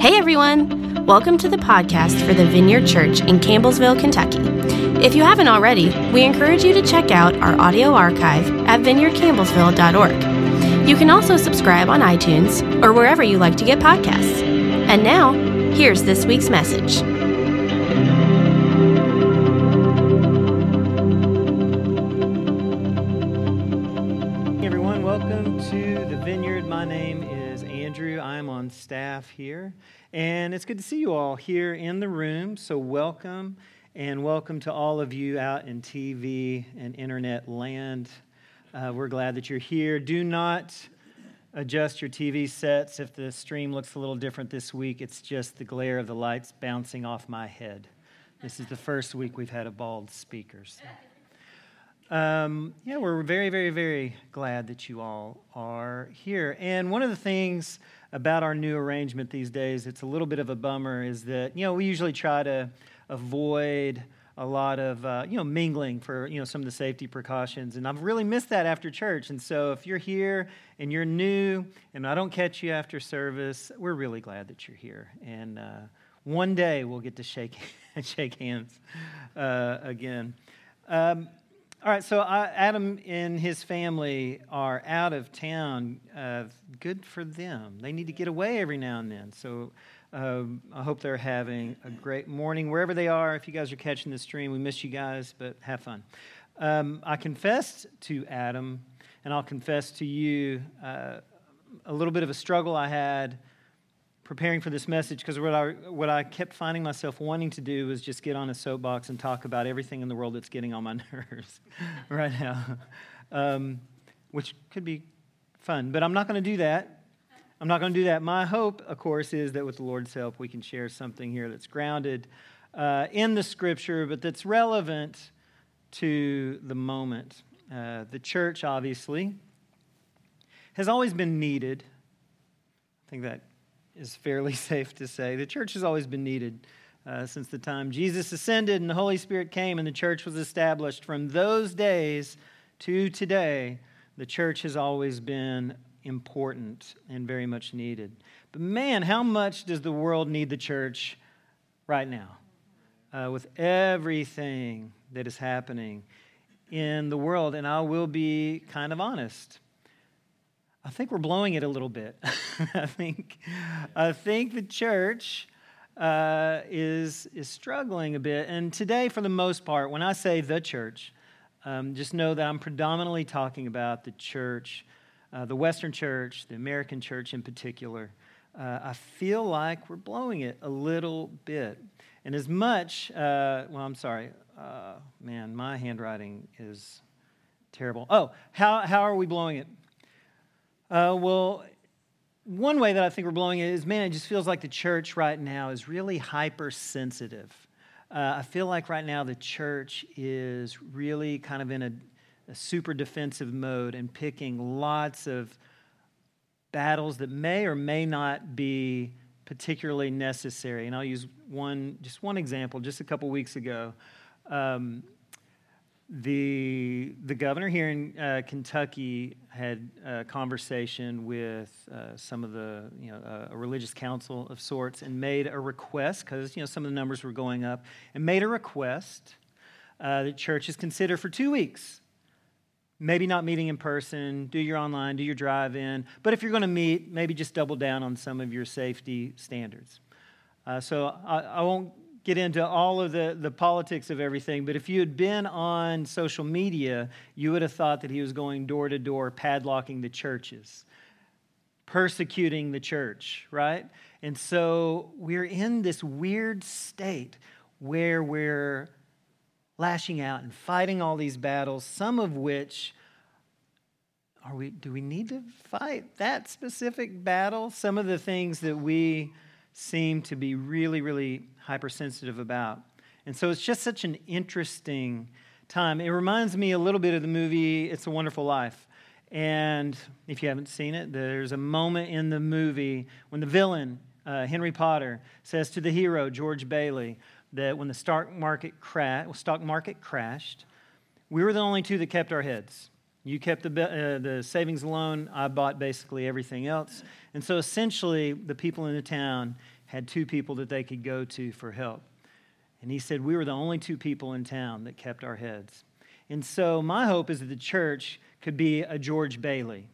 Hey everyone! Welcome to the podcast for the Vineyard Church in Campbellsville, Kentucky. If you haven't already, we encourage you to check out our audio archive at vineyardcampbellsville.org. You can also subscribe on iTunes or wherever you like to get podcasts. And now, here's this week's message. Staff here. And it's good to see you all here in the room. So, welcome. And welcome to all of you out in TV and internet land. Uh, we're glad that you're here. Do not adjust your TV sets if the stream looks a little different this week. It's just the glare of the lights bouncing off my head. This is the first week we've had a bald speaker. So. Um, yeah, we're very, very, very glad that you all are here. And one of the things about our new arrangement these days, it's a little bit of a bummer, is that, you know, we usually try to avoid a lot of, uh, you know, mingling for, you know, some of the safety precautions. And I've really missed that after church. And so if you're here and you're new and I don't catch you after service, we're really glad that you're here. And uh, one day we'll get to shake, shake hands uh, again. Um, all right, so uh, Adam and his family are out of town. Uh, good for them. They need to get away every now and then. So um, I hope they're having a great morning wherever they are. If you guys are catching the stream, we miss you guys, but have fun. Um, I confessed to Adam, and I'll confess to you uh, a little bit of a struggle I had preparing for this message because what I, what I kept finding myself wanting to do was just get on a soapbox and talk about everything in the world that's getting on my nerves right now, um, which could be fun. But I'm not going to do that. I'm not going to do that. My hope, of course, is that with the Lord's help, we can share something here that's grounded uh, in the scripture, but that's relevant to the moment. Uh, the church, obviously, has always been needed. I think that is fairly safe to say. The church has always been needed uh, since the time Jesus ascended and the Holy Spirit came and the church was established. From those days to today, the church has always been important and very much needed. But man, how much does the world need the church right now? Uh, with everything that is happening in the world, and I will be kind of honest. I think we're blowing it a little bit. I think, I think the church uh, is is struggling a bit. And today, for the most part, when I say the church, um, just know that I'm predominantly talking about the church, uh, the Western church, the American church in particular. Uh, I feel like we're blowing it a little bit. And as much, uh, well, I'm sorry, uh, man, my handwriting is terrible. Oh, how, how are we blowing it? Uh, well, one way that I think we're blowing it is man, it just feels like the church right now is really hypersensitive. Uh, I feel like right now the church is really kind of in a, a super defensive mode and picking lots of battles that may or may not be particularly necessary. And I'll use one, just one example. Just a couple weeks ago, um, the the governor here in uh, Kentucky had a conversation with uh, some of the you know uh, a religious council of sorts and made a request because you know some of the numbers were going up and made a request uh, that churches consider for two weeks. Maybe not meeting in person, do your online, do your drive in, but if you're going to meet, maybe just double down on some of your safety standards. Uh, so I, I won't get into all of the, the politics of everything, but if you had been on social media, you would have thought that he was going door to door, padlocking the churches, persecuting the church, right? And so we're in this weird state where we're lashing out and fighting all these battles, some of which are we do we need to fight that specific battle? Some of the things that we seem to be really, really hypersensitive about. And so it's just such an interesting time. It reminds me a little bit of the movie It's a Wonderful Life. And if you haven't seen it, there's a moment in the movie when the villain, uh, Henry Potter, says to the hero, George Bailey, that when the stock market, cra- stock market crashed, we were the only two that kept our heads. You kept the, uh, the savings loan. I bought basically everything else. And so essentially, the people in the town had two people that they could go to for help. And he said, We were the only two people in town that kept our heads. And so, my hope is that the church could be a George Bailey,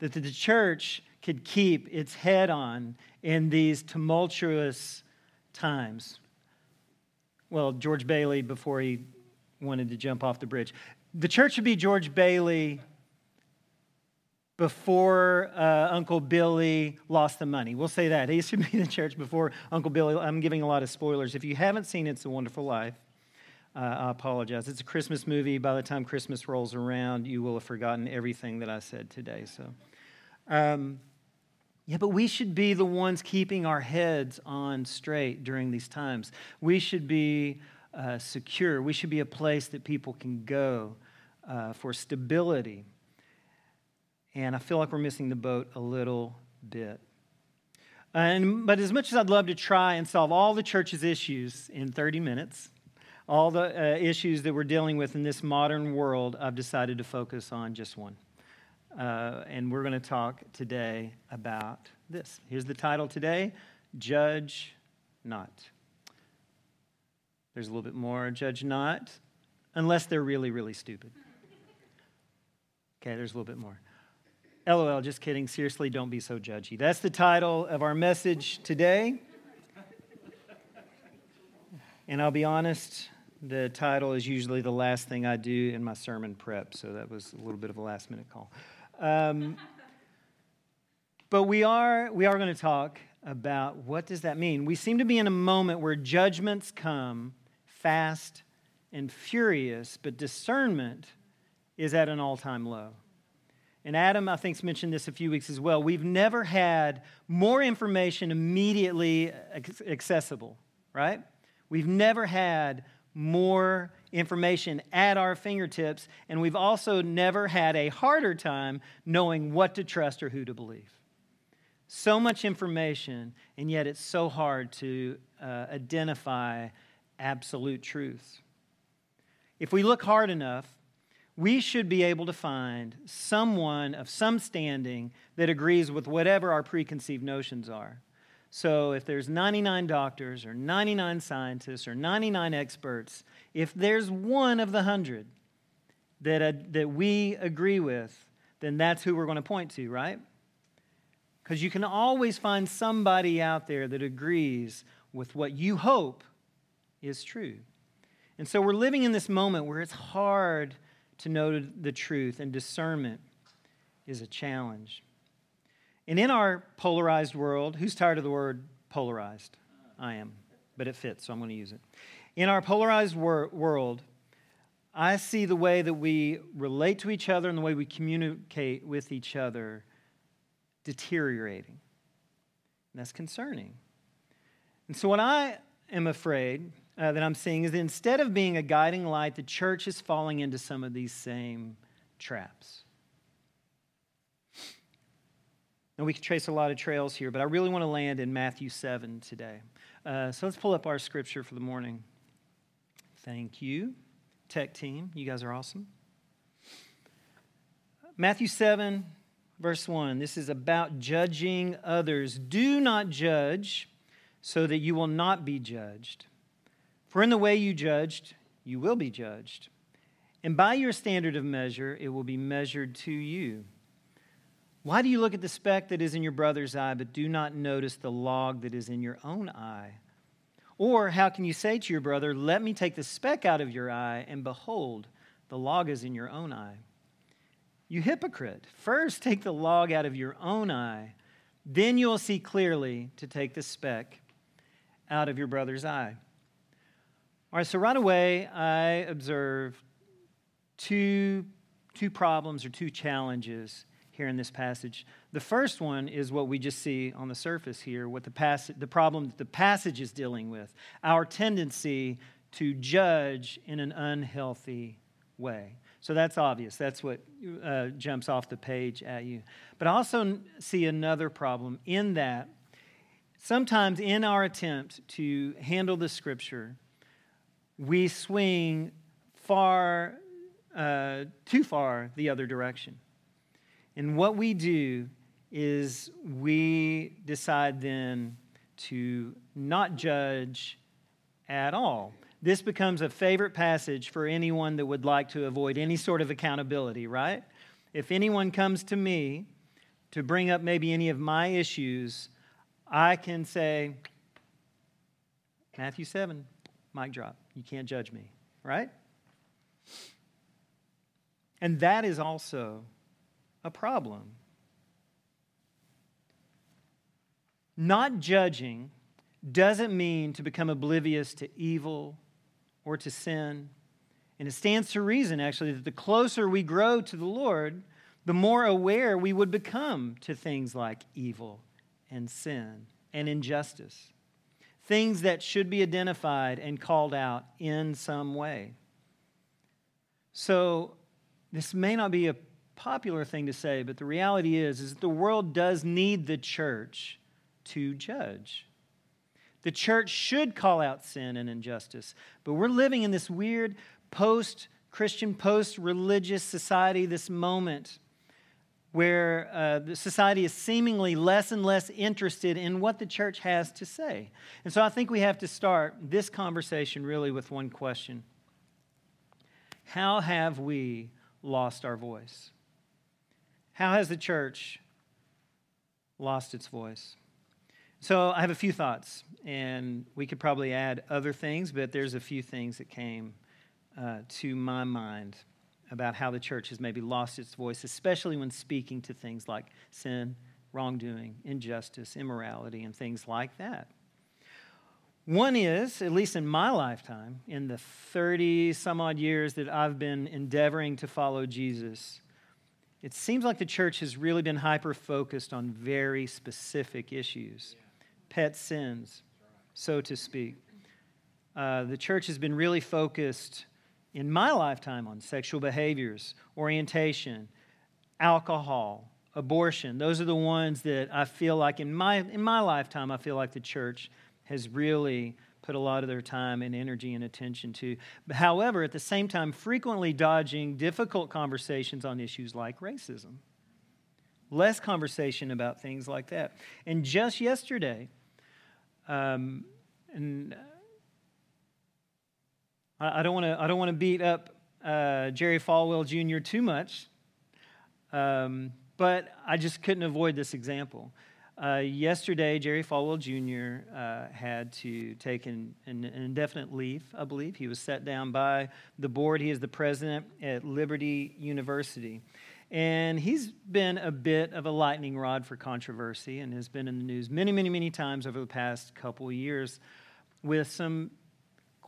that the church could keep its head on in these tumultuous times. Well, George Bailey before he wanted to jump off the bridge. The church should be George Bailey before uh, Uncle Billy lost the money. We'll say that. He used to be in the church before Uncle Billy. I'm giving a lot of spoilers. If you haven't seen It's a Wonderful Life, uh, I apologize. It's a Christmas movie. By the time Christmas rolls around, you will have forgotten everything that I said today. So, um, yeah, but we should be the ones keeping our heads on straight during these times. We should be uh, secure. We should be a place that people can go uh, for stability and I feel like we're missing the boat a little bit. And, but as much as I'd love to try and solve all the church's issues in 30 minutes, all the uh, issues that we're dealing with in this modern world, I've decided to focus on just one. Uh, and we're going to talk today about this. Here's the title today Judge Not. There's a little bit more Judge Not, unless they're really, really stupid. Okay, there's a little bit more. LOL, just kidding. Seriously, don't be so judgy. That's the title of our message today. And I'll be honest, the title is usually the last thing I do in my sermon prep, so that was a little bit of a last minute call. Um, but we are, we are going to talk about what does that mean. We seem to be in a moment where judgments come fast and furious, but discernment is at an all time low. And Adam, I think, mentioned this a few weeks as well. We've never had more information immediately accessible, right? We've never had more information at our fingertips, and we've also never had a harder time knowing what to trust or who to believe. So much information, and yet it's so hard to uh, identify absolute truths. If we look hard enough, we should be able to find someone of some standing that agrees with whatever our preconceived notions are. So if there's 99 doctors or 99 scientists or 99 experts, if there's one of the 100 that, uh, that we agree with, then that's who we're going to point to, right? Because you can always find somebody out there that agrees with what you hope is true. And so we're living in this moment where it's hard to know the truth, and discernment is a challenge. And in our polarized world, who's tired of the word polarized? I am, but it fits, so I'm going to use it. In our polarized wor- world, I see the way that we relate to each other and the way we communicate with each other deteriorating. And that's concerning. And so, what I am afraid uh, that I'm seeing is that instead of being a guiding light, the church is falling into some of these same traps. Now, we could trace a lot of trails here, but I really want to land in Matthew 7 today. Uh, so let's pull up our scripture for the morning. Thank you, tech team. You guys are awesome. Matthew 7, verse 1. This is about judging others. Do not judge so that you will not be judged. For in the way you judged, you will be judged. And by your standard of measure, it will be measured to you. Why do you look at the speck that is in your brother's eye, but do not notice the log that is in your own eye? Or how can you say to your brother, Let me take the speck out of your eye, and behold, the log is in your own eye? You hypocrite, first take the log out of your own eye, then you will see clearly to take the speck out of your brother's eye. All right, so right away, I observe two, two problems or two challenges here in this passage. The first one is what we just see on the surface here, what the, pass- the problem that the passage is dealing with our tendency to judge in an unhealthy way. So that's obvious. That's what uh, jumps off the page at you. But I also see another problem in that sometimes in our attempt to handle the scripture, we swing far, uh, too far the other direction. And what we do is we decide then to not judge at all. This becomes a favorite passage for anyone that would like to avoid any sort of accountability, right? If anyone comes to me to bring up maybe any of my issues, I can say, Matthew 7, mic drop. You can't judge me, right? And that is also a problem. Not judging doesn't mean to become oblivious to evil or to sin. And it stands to reason, actually, that the closer we grow to the Lord, the more aware we would become to things like evil and sin and injustice. Things that should be identified and called out in some way. So, this may not be a popular thing to say, but the reality is, is that the world does need the church to judge. The church should call out sin and injustice, but we're living in this weird post Christian, post religious society, this moment where uh, the society is seemingly less and less interested in what the church has to say. And so I think we have to start this conversation really with one question How have we lost our voice? How has the church lost its voice? So I have a few thoughts, and we could probably add other things, but there's a few things that came uh, to my mind about how the church has maybe lost its voice, especially when speaking to things like sin, wrongdoing, injustice, immorality, and things like that. One is, at least in my lifetime, in the 30 some odd years that I've been endeavoring to follow Jesus, it seems like the church has really been hyper focused on very specific issues, pet sins, so to speak. Uh, the church has been really focused in my lifetime on sexual behaviors, orientation, alcohol, abortion. Those are the ones that I feel like in my, in my lifetime, I feel like the church has really put a lot of their time and energy and attention to. However, at the same time, frequently dodging difficult conversations on issues like racism. Less conversation about things like that. And just yesterday, um, and I, don't want to. I don't want to beat up uh, Jerry Falwell Jr. too much, um, but I just couldn't avoid this example. Uh, yesterday, Jerry Falwell Jr. Uh, had to take an, an, indefinite leave, I believe. He was set down by the board. He is the president at Liberty University. And he's been a bit of a lightning rod for controversy and has been in the news many, many, many times over the past couple years with some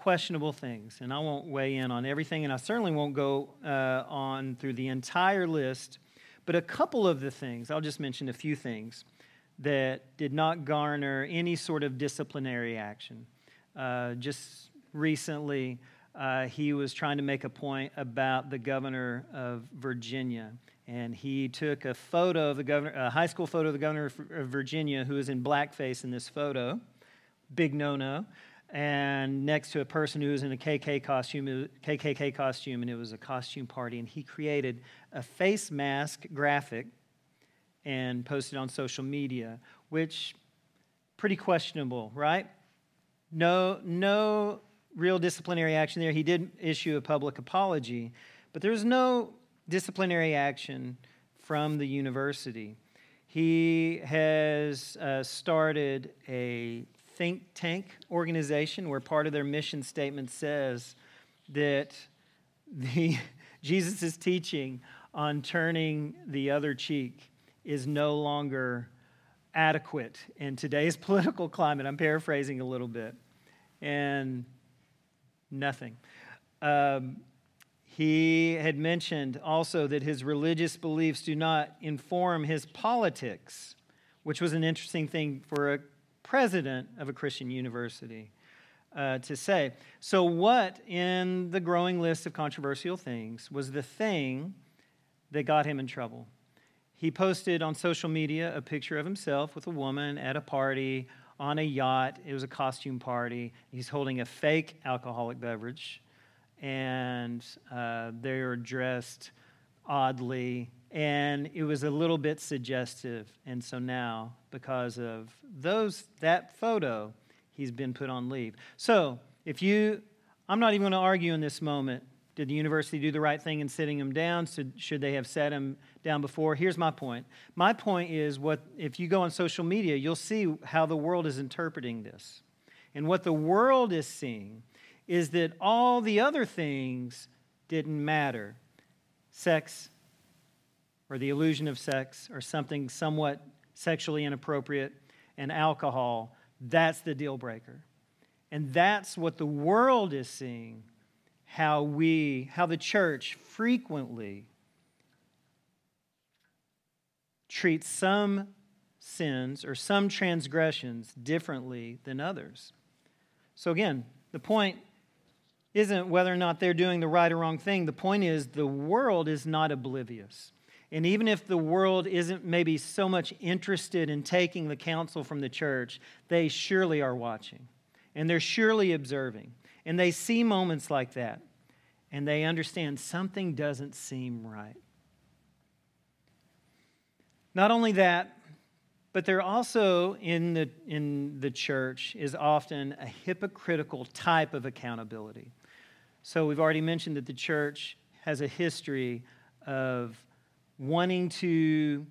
questionable things. And I won't weigh in on everything, and I certainly won't go uh, on through the entire list. But a couple of the things, I'll just mention a few things that did not garner any sort of disciplinary action. Uh, just recently, uh, he was trying to make a point about the governor of Virginia. And he took a photo of the governor, a high school photo of the governor of Virginia, who is in blackface in this photo. Big no no and next to a person who was in a KK costume, KKK costume, and it was a costume party. And he created a face mask graphic and posted on social media, which pretty questionable, right? No, no real disciplinary action there. He did issue a public apology, but there was no disciplinary action from the university. He has uh, started a think tank organization where part of their mission statement says that the Jesus' teaching on turning the other cheek is no longer adequate in today's political climate. I'm paraphrasing a little bit. And nothing. Um, he had mentioned also that his religious beliefs do not inform his politics, which was an interesting thing for a president of a Christian university uh, to say. So, what in the growing list of controversial things was the thing that got him in trouble? He posted on social media a picture of himself with a woman at a party on a yacht. It was a costume party. He's holding a fake alcoholic beverage, and uh, they're dressed oddly and it was a little bit suggestive. And so now, because of those that photo, he's been put on leave. So if you, I'm not even going to argue in this moment. Did the university do the right thing in sitting him down? Should they have sat him down before? Here's my point. My point is what if you go on social media, you'll see how the world is interpreting this. And what the world is seeing is that all the other things didn't matter. Sex or the illusion of sex or something somewhat sexually inappropriate and alcohol, that's the deal breaker. And that's what the world is seeing how we, how the church frequently treats some sins or some transgressions differently than others. So, again, the point isn't whether or not they're doing the right or wrong thing. The point is the world is not oblivious. And even if the world isn't maybe so much interested in taking the counsel from the church, they surely are watching and they're surely observing. And they see moments like that and they understand something doesn't seem right. Not only that, but there also in the, in the church is often a hypocritical type of accountability. So we've already mentioned that the church has a history of wanting to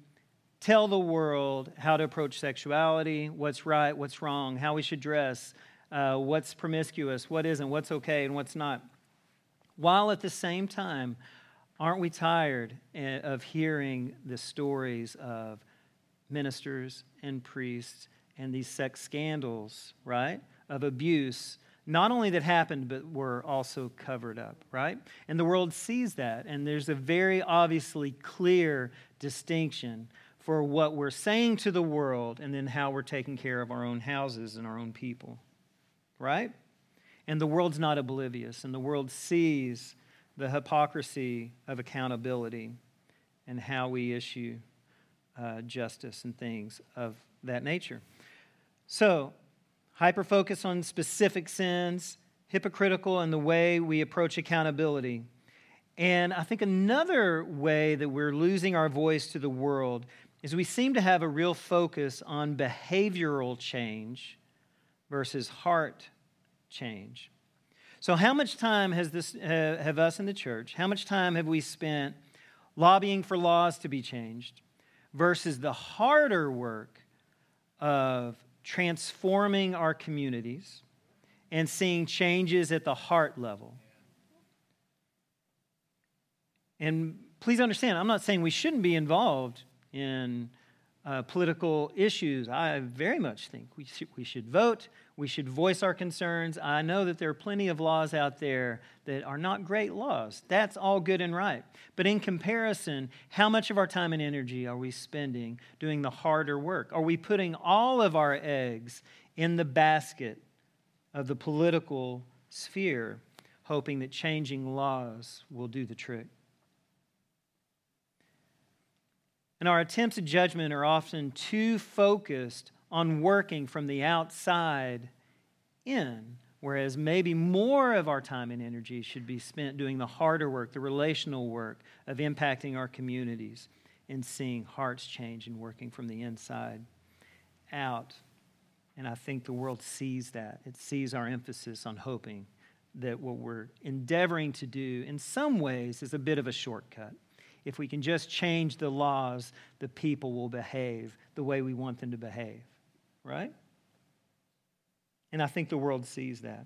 tell the world how to approach sexuality, what's right, what's wrong, how we should dress, uh, what's promiscuous, what isn't, what's okay, and what's not. While at the same time, aren't we tired eh, of hearing the stories of ministers and priests and these sex scandals, right? Of abuse not only that happened, but were also covered up, right? And the world sees that, and there's a very obviously clear distinction for what we're saying to the world and then how we're taking care of our own houses and our own people, right? And the world's not oblivious, and the world sees the hypocrisy of accountability and how we issue uh, justice and things of that nature. So, hyper focus on specific sins, hypocritical in the way we approach accountability. And I think another way that we're losing our voice to the world is we seem to have a real focus on behavioral change versus heart change. So, how much time has this uh, have us in the church? How much time have we spent lobbying for laws to be changed versus the harder work of transforming our communities and seeing changes at the heart level. And please understand, I'm not saying we shouldn't be involved in uh, political issues. I very much think we should, we should vote, we should voice our concerns. I know that there are plenty of laws out there that are not great laws. That's all good and right. But in comparison, how much of our time and energy are we spending doing the harder work? Are we putting all of our eggs in the basket of the political sphere, hoping that changing laws will do the trick? And our attempts at judgment are often too focused on working from the outside in, whereas maybe more of our time and energy should be spent doing the harder work, the relational work of impacting our communities and seeing hearts change and working from the inside out. And I think the world sees that. It sees our emphasis on hoping that what we're endeavoring to do, in some ways, is a bit of a shortcut if we can just change the laws, the people will behave the way we want them to behave, right? And I think the world sees that.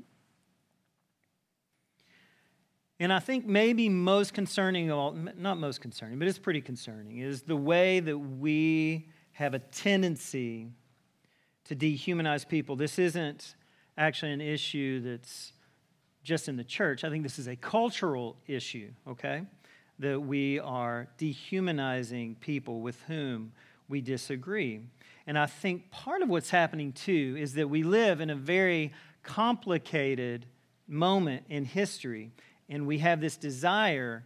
And I think maybe most concerning, not most concerning, but it's pretty concerning, is the way that we have a tendency to dehumanize people. This isn't actually an issue that's just in the church. I think this is a cultural issue, okay? That we are dehumanizing people with whom we disagree. And I think part of what's happening too is that we live in a very complicated moment in history, and we have this desire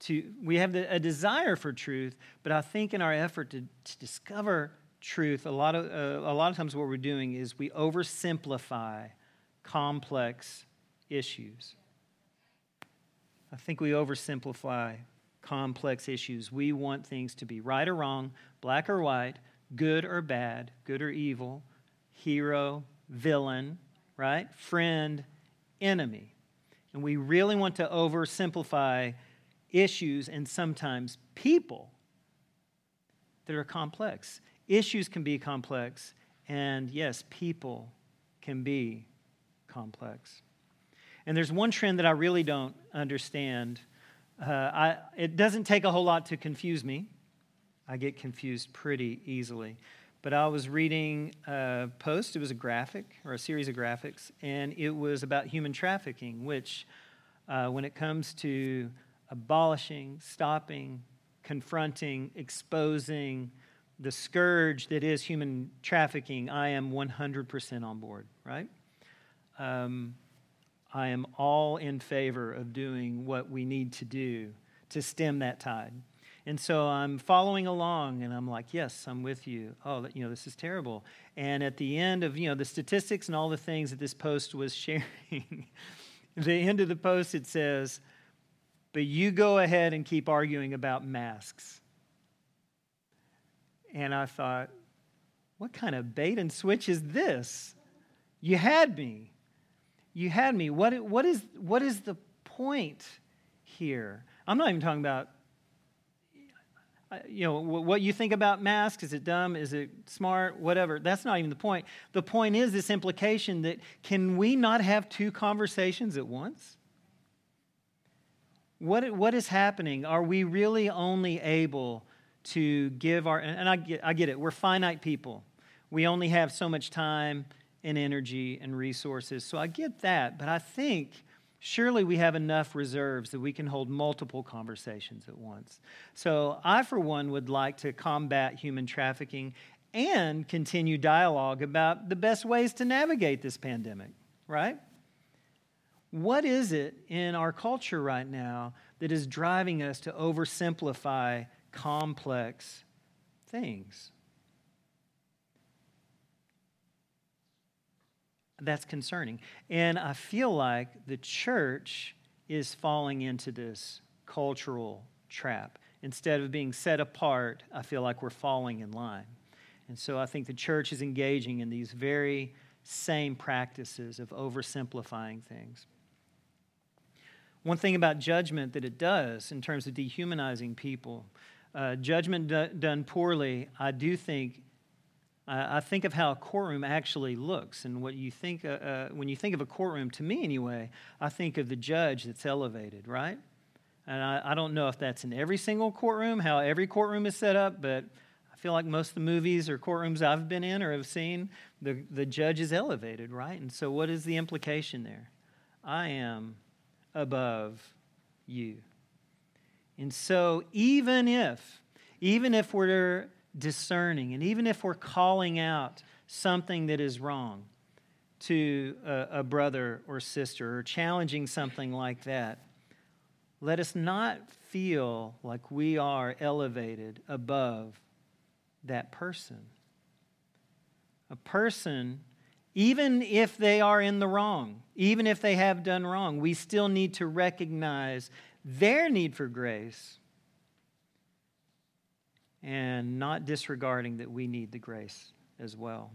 to, we have a desire for truth, but I think in our effort to, to discover truth, a lot, of, uh, a lot of times what we're doing is we oversimplify complex issues. I think we oversimplify complex issues. We want things to be right or wrong, black or white, good or bad, good or evil, hero, villain, right? Friend, enemy. And we really want to oversimplify issues and sometimes people that are complex. Issues can be complex, and yes, people can be complex. And there's one trend that I really don't understand. Uh, I, it doesn't take a whole lot to confuse me. I get confused pretty easily. But I was reading a post, it was a graphic or a series of graphics, and it was about human trafficking, which, uh, when it comes to abolishing, stopping, confronting, exposing the scourge that is human trafficking, I am 100% on board, right? Um, I am all in favor of doing what we need to do to stem that tide. And so I'm following along and I'm like, yes, I'm with you. Oh, you know, this is terrible. And at the end of, you know, the statistics and all the things that this post was sharing, the end of the post it says, but you go ahead and keep arguing about masks. And I thought, what kind of bait and switch is this? You had me. You had me. What, what, is, what is the point here? I'm not even talking about uh, you know, what you think about masks, is it dumb? Is it smart? Whatever. That's not even the point. The point is this implication that can we not have two conversations at once? What, what is happening? Are we really only able to give our, and I get, I get it, we're finite people. We only have so much time and energy and resources. So I get that. But I think surely we have enough reserves that we can hold multiple conversations at once. So I, for one, would like to combat human trafficking and continue dialogue about the best ways to navigate this pandemic, right? What is it in our culture right now that is driving us to oversimplify complex things? That's concerning. And I feel like the church is falling into this cultural trap. Instead of being set apart, I feel like we're falling in line. And so I think the church is engaging in these very same practices of oversimplifying things. One thing about judgment that it does in terms of dehumanizing people, uh, judgment d- done poorly, I do think I think of how a courtroom actually looks, and what you think uh, uh, when you think of a courtroom, to me anyway, I think of the judge that's elevated, right? And I, I, don't know if that's in every single courtroom, how every courtroom is set up, but I feel like most of the movies or courtrooms I've been in or have seen, the, the judge is elevated, right? And so, what is the implication there? I am above you. And so, even if, even if we're discerning. And even if we're calling out something that is wrong to a, a, brother or sister or challenging something like that, let us not feel like we are elevated above that person. A person, even if they are in the wrong, even if they have done wrong, we still need to recognize their need for grace and not disregarding that we need the grace as well.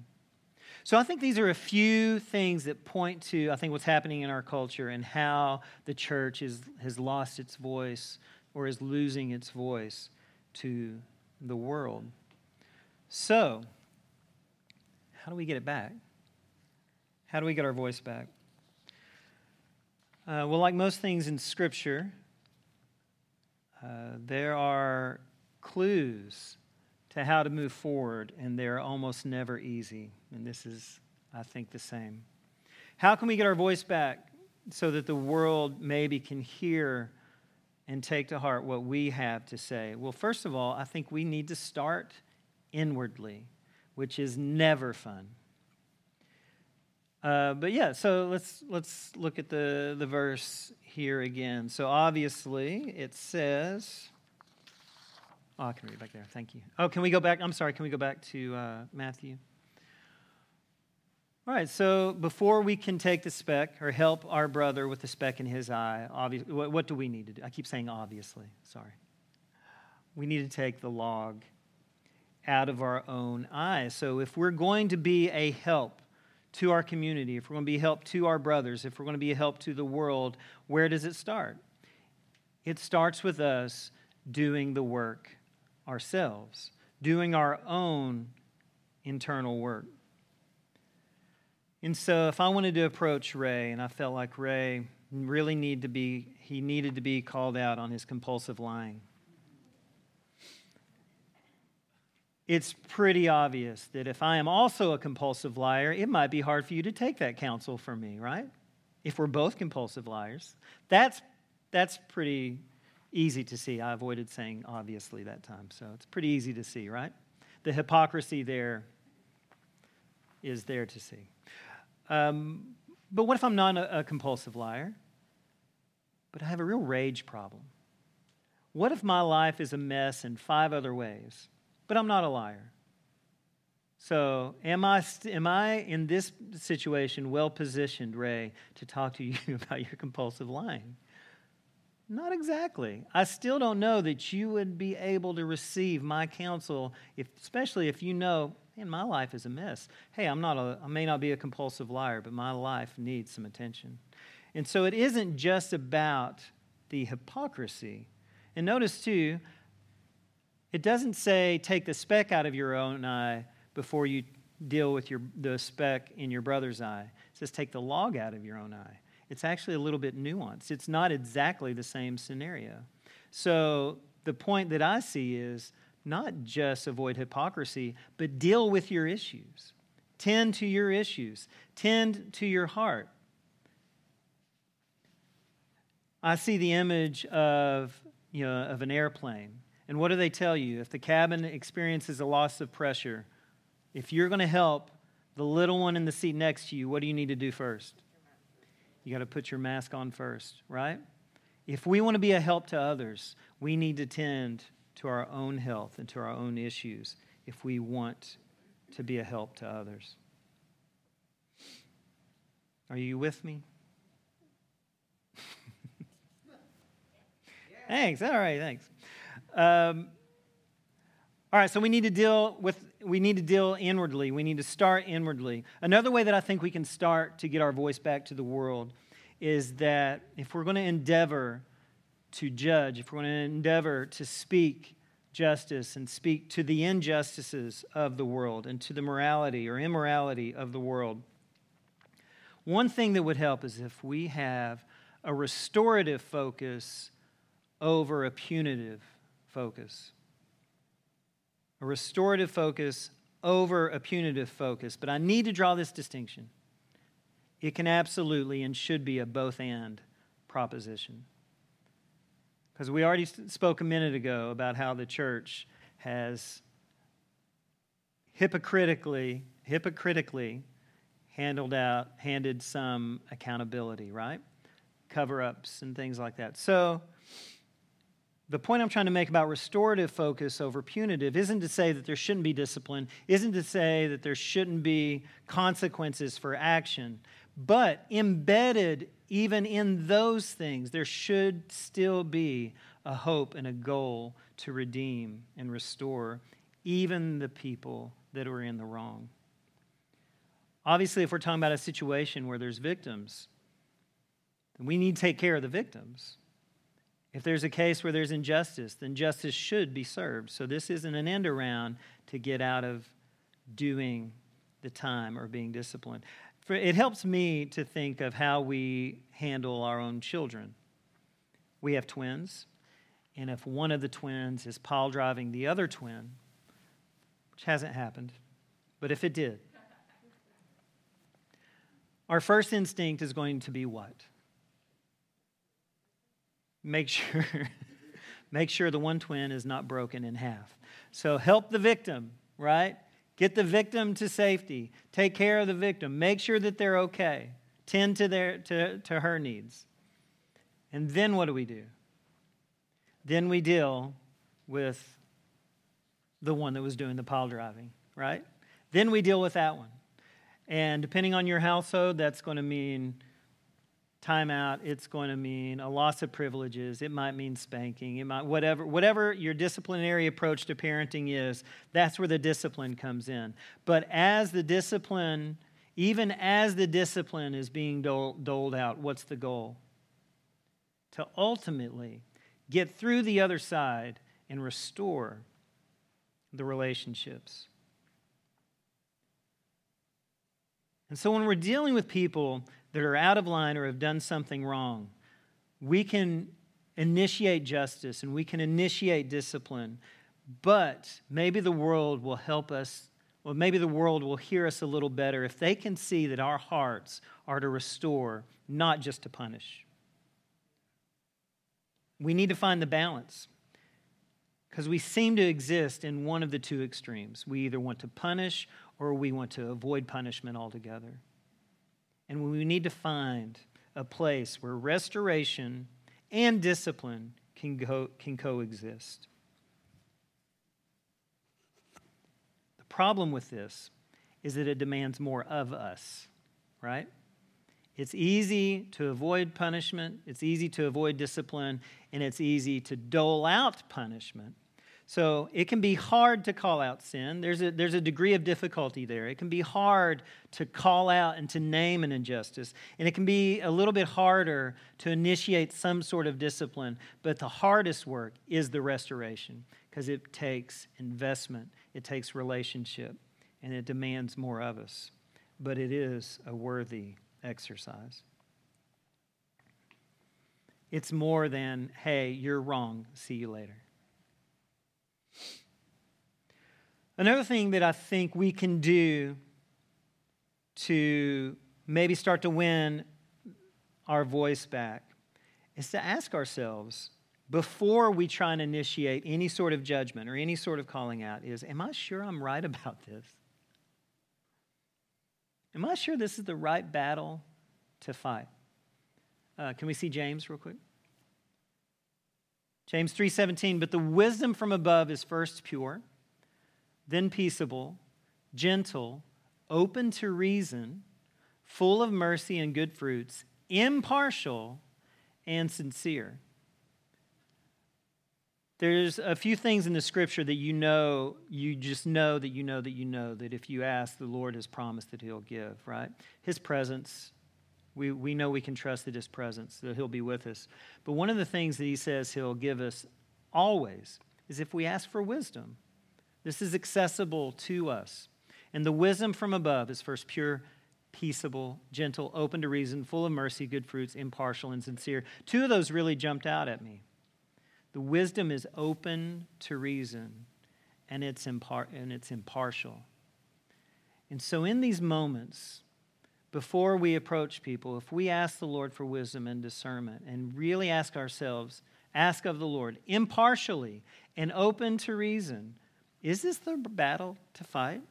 So I think these are a few things that point to, I think, what's happening in our culture and how the church is, has lost its voice or is losing its voice to the world. So, how do we get it back? How do we get our voice back? Uh, well, like most things in Scripture, uh, there are clues to how to move forward, and they're almost never easy. And this is, I think, the same. How can we get our voice back so that the world maybe can hear and take to heart what we have to say? Well, first of all, I think we need to start inwardly, which is never fun. Uh, but yeah, so let's let's look at the the verse here again. So obviously, it says. Oh, I can read back there. Thank you. Oh, can we go back? I'm sorry. Can we go back to uh, Matthew? All right. So before we can take the speck or help our brother with the speck in his eye, obviously, what, what do we need to do? I keep saying obviously. Sorry. we need to take the log out of our own eyes. So if we're going to be a help to our community, if we're going to be a help to our brothers, if we're going to be a help to the world, where does it start? It starts with us doing the work ourselves, doing our own internal work. And so if I wanted to approach Ray and I felt like Ray really need to be he needed to be called out on his compulsive lying. It's pretty obvious that if I am also a compulsive liar, it might be hard for you to take that counsel from me, right? If we're both compulsive liars. That's that's pretty easy to see. I avoided saying obviously that time, so it's pretty easy to see, right? The hypocrisy there is there to see. Um, but what if I'm not a, a compulsive liar, but I have a real rage problem? What if my life is a mess in five other ways, but I'm not a liar? So, am I, am I in this situation well positioned, Ray, to talk to you about your compulsive lying? Not exactly. I still don't know that you would be able to receive my counsel, if, especially if you know, man, my life is a mess. Hey, I'm not a, I may not be a compulsive liar, but my life needs some attention. And so it isn't just about the hypocrisy. And notice too, it doesn't say take the speck out of your own eye before you deal with your, the speck in your brother's eye. It says take the log out of your own eye it's actually a little bit nuanced. It's not exactly the same scenario. So the point that I see is not just avoid hypocrisy, but deal with your issues. Tend to your issues, tend to your heart. I see the image of, you know, of an airplane. And what do they tell you? If the cabin experiences a loss of pressure, if you're going to help the little one in the seat next to you, what do you need to do first? You got to put your mask on first, right? If we want to be a help to others, we need to tend to our own health and to our own issues if we want to be a help to others. Are you with me? thanks. All right, thanks. Um, all right, so we need to deal with we need to deal inwardly. We need to start inwardly. Another way that I think we can start to get our voice back to the world is that if we're going to endeavor to judge, if we're going to endeavor to speak justice and speak to the injustices of the world and to the morality or immorality of the world, one thing that would help is if we have a restorative focus over a punitive focus a restorative focus over a punitive focus. But I need to draw this distinction. It can absolutely and should be a both and proposition. Because we already spoke a minute ago about how the church has hypocritically, hypocritically handled out, handed some accountability, right? Cover ups and things like that. So, the point I'm trying to make about restorative focus over punitive isn't to say that there shouldn't be discipline, isn't to say that there shouldn't be consequences for action, but embedded even in those things, there should still be a hope and a goal to redeem and restore even the people that are in the wrong. Obviously, if we're talking about a situation where there's victims, we need to take care of the victims. If there's a case where there's injustice, then justice should be served. So this isn't an end around to get out of doing the time or being disciplined. For it helps me to think of how we handle our own children. We have twins, and if one of the twins is pile driving the other twin, which hasn't happened, but if it did, our first instinct is going to be what? Make sure make sure the one twin is not broken in half. So help the victim, right? Get the victim to safety. Take care of the victim. Make sure that they're okay. Tend to their to, to her needs. And then what do we do? Then we deal with the one that was doing the pile driving, right? Then we deal with that one. And depending on your household, that's going to mean timeout, it's going to mean a loss of privileges. It might mean spanking. It might whatever whatever your disciplinary approach to parenting is. That's where the discipline comes in. But as the discipline, even as the discipline is being doled out, what's the goal? To ultimately get through the other side and restore the relationships. And so when we're dealing with people that are out of line or have done something wrong, we can initiate justice and we can initiate discipline, but maybe the world will help us. Well, maybe the world will hear us a little better if they can see that our hearts are to restore, not just to punish. We need to find the balance because we seem to exist in one of the two extremes. We either want to punish or we want to avoid punishment altogether. And we need to find a place where restoration and discipline can, go, can coexist. The problem with this is that it demands more of us, right? It's easy to avoid punishment, it's easy to avoid discipline, and it's easy to dole out punishment so it can be hard to call out sin. There's a, there's a degree of difficulty there. It can be hard to call out and to name an injustice. And it can be a little bit harder to initiate some sort of discipline. But the hardest work is the restoration because it takes investment, it takes relationship, and it demands more of us. But it is a worthy exercise. It's more than, hey, you're wrong, see you later. Another thing that I think we can do to maybe start to win our voice back is to ask ourselves before we try and initiate any sort of judgment or any sort of calling out is am I sure I'm right about this? Am I sure this is the right battle to fight? Uh, can we see James real quick? James 3:17 but the wisdom from above is first pure then peaceable, gentle, open to reason, full of mercy and good fruits, impartial and sincere. There's a few things in the scripture that you know, you just know that you know that you know that if you ask, the Lord has promised that He'll give, right? His presence, we, we know we can trust that His presence, that He'll be with us. But one of the things that He says He'll give us always is if we ask for wisdom. This is accessible to us. And the wisdom from above is first pure, peaceable, gentle, open to reason, full of mercy, good fruits, impartial, and sincere. Two of those really jumped out at me. The wisdom is open to reason, and it's, impar- and it's impartial. And so, in these moments, before we approach people, if we ask the Lord for wisdom and discernment and really ask ourselves, ask of the Lord impartially and open to reason, is this the battle to fight?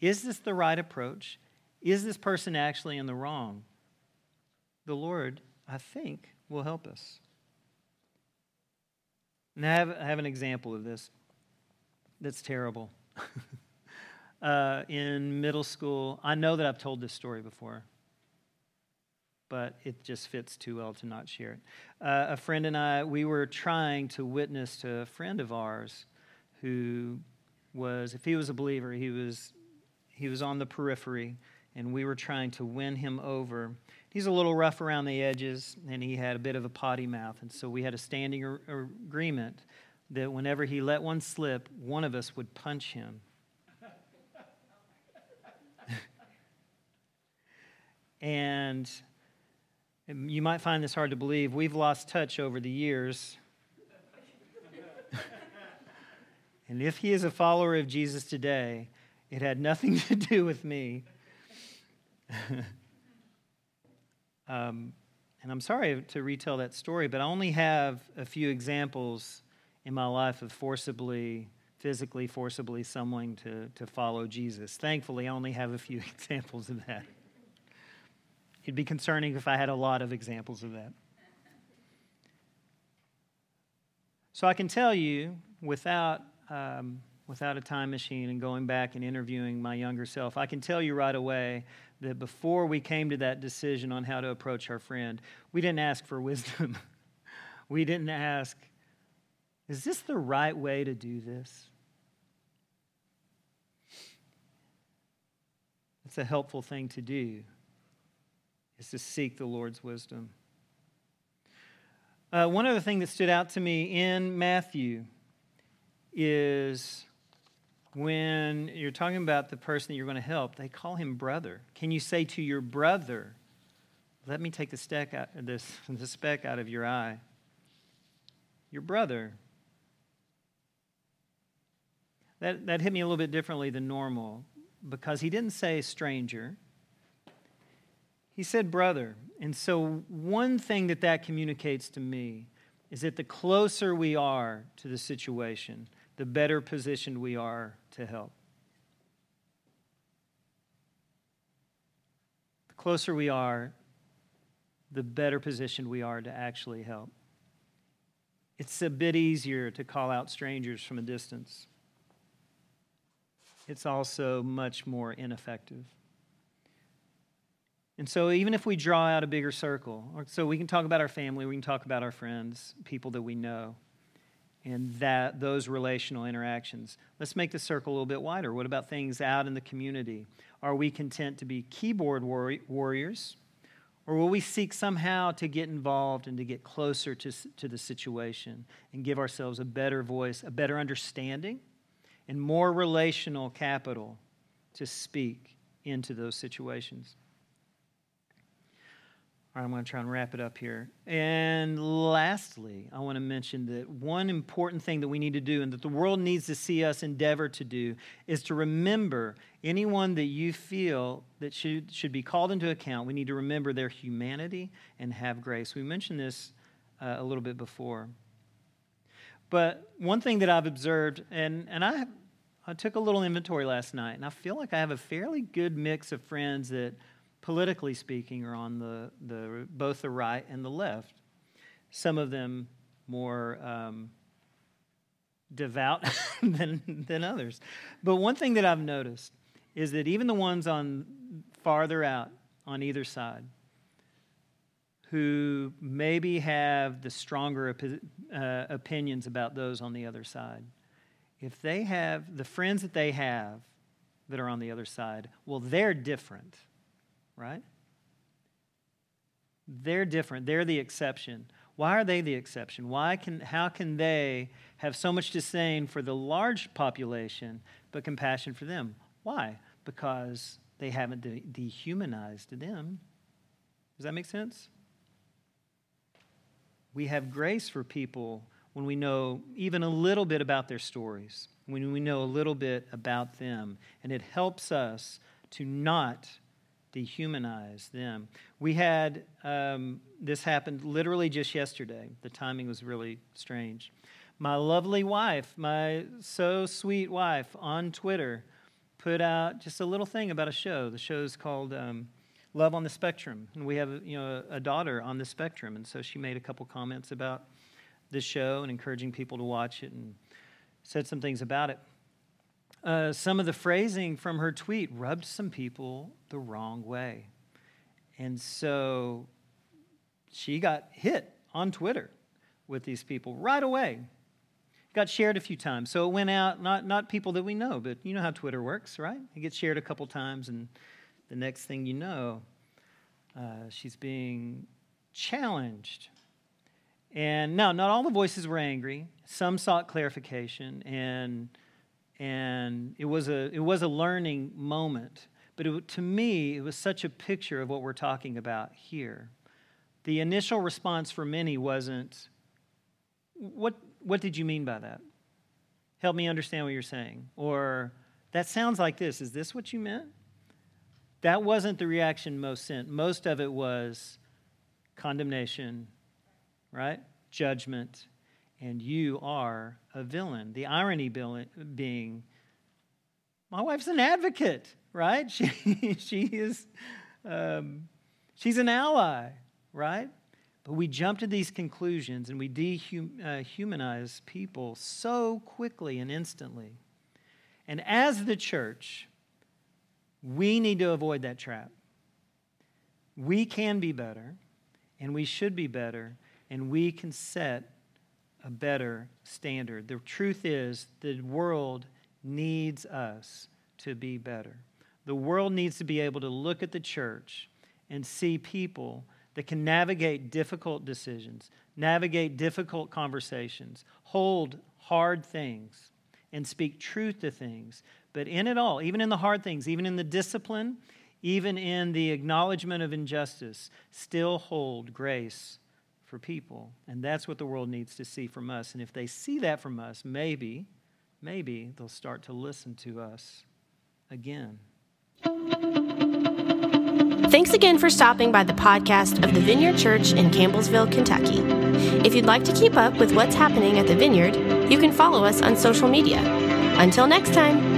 Is this the right approach? Is this person actually in the wrong? The Lord, I think, will help us. And I have, I have an example of this that's terrible. uh, in middle school, I know that I've told this story before, but it just fits too well to not share it. Uh, a friend and I, we were trying to witness to a friend of ours who was if he was a believer, he was he was on the periphery and we were trying to win him over. He's a little rough around the edges and he had a bit of a potty mouth and so we had a standing ar- agreement that whenever he let one slip, one of us would punch him. and you might find this hard to believe. We've lost touch over the years. And if he is a follower of Jesus today, it had nothing to do with me. um, and I'm sorry to retell that story, but I only have a few examples in my life of forcibly, physically, forcibly someone to, to follow Jesus. Thankfully, I only have a few examples of that. It'd be concerning if I had a lot of examples of that. So I can tell you without um, without a time machine and going back and interviewing my younger self, I can tell you right away that before we came to that decision on how to approach our friend, we didn't ask for wisdom. we didn't ask, is this the right way to do this? It's a helpful thing to do, is to seek the Lord's wisdom. Uh, one other thing that stood out to me in Matthew is when you're talking about the person that you're going to help, they call him brother. Can you say to your brother, let me take the, speck out, this, the speck out of your eye? Your brother. That, that hit me a little bit differently than normal because he didn't say stranger. He said brother. And so, one thing that that communicates to me is that the closer we are to the situation, the better positioned we are to help. The closer we are, the better positioned we are to actually help. It's a bit easier to call out strangers from a distance. It's also much more ineffective. And so, even if we draw out a bigger circle, so we can talk about our family, we can talk about our friends, people that we know and that those relational interactions. Let's make the circle a little bit wider. What about things out in the community? Are we content to be keyboard warriors? Or will we seek somehow to get involved and to get closer to, to the situation and give ourselves a better voice, a better understanding, and more relational capital to speak into those situations? All right, I'm going to try and wrap it up here. And lastly, I want to mention that one important thing that we need to do and that the world needs to see us endeavor to do is to remember anyone that you feel that should, should be called into account. We need to remember their humanity and have grace. We mentioned this uh, a little bit before. But one thing that I've observed, and, and I, I took a little inventory last night, and I feel like I have a fairly good mix of friends that politically speaking, are on the, the, both the right and the left. Some of them more um, devout than, than others. But one thing that I've noticed is that even the ones on farther out on either side, who maybe have the stronger uh, opinions about those on the other side, if they have the friends that they have that are on the other side, well, they're different right? They're different. They're the exception. Why are they the exception? Why can, how can they have so much disdain for the large population but compassion for them? Why? Because they haven't de- dehumanized them. Does that make sense? We have grace for people when we know even a little bit about their stories, when we know a little bit about them, and it helps us to not dehumanize them. We had um, this happened literally just yesterday. The timing was really strange. My lovely wife, my so sweet wife, on Twitter, put out just a little thing about a show. The show is called um, Love on the Spectrum, and we have you know a daughter on the spectrum, and so she made a couple comments about this show and encouraging people to watch it, and said some things about it uh, some of the phrasing from her tweet rubbed some people the wrong way. And so she got hit on Twitter with these people right away. Got shared a few times. So it went out, not, not people that we know, but you know how Twitter works, right? It gets shared a couple times, and the next thing you know, uh, she's being challenged. And now, not all the voices were angry. Some sought clarification, and and it was a, it was a learning moment. But it, to me, it was such a picture of what we're talking about here. The initial response for many wasn't, what, what did you mean by that? Help me understand what you're saying. Or, that sounds like this. Is this what you meant? That wasn't the reaction most sent. Most of it was condemnation, right? Judgment, and you are a villain. The irony being, my wife's an advocate, right? She, she is, um, she's an ally, right? But we jump to these conclusions and we dehumanize uh, people so quickly and instantly. And as the church, we need to avoid that trap. We can be better, and we should be better, and we can set a better standard. The truth is, the world needs us to be better. The world needs to be able to look at the church and see people that can navigate difficult decisions, navigate difficult conversations, hold hard things, and speak truth to things. But in it all, even in the hard things, even in the discipline, even in the acknowledgement of injustice, still hold grace for people. And that's what the world needs to see from us. And if they see that from us, maybe, maybe they'll start to listen to us again. Thanks again for stopping by the podcast of the Vineyard Church in Campbellsville, Kentucky. If you'd like to keep up with what's happening at the Vineyard, you can follow us on social media. Until next time.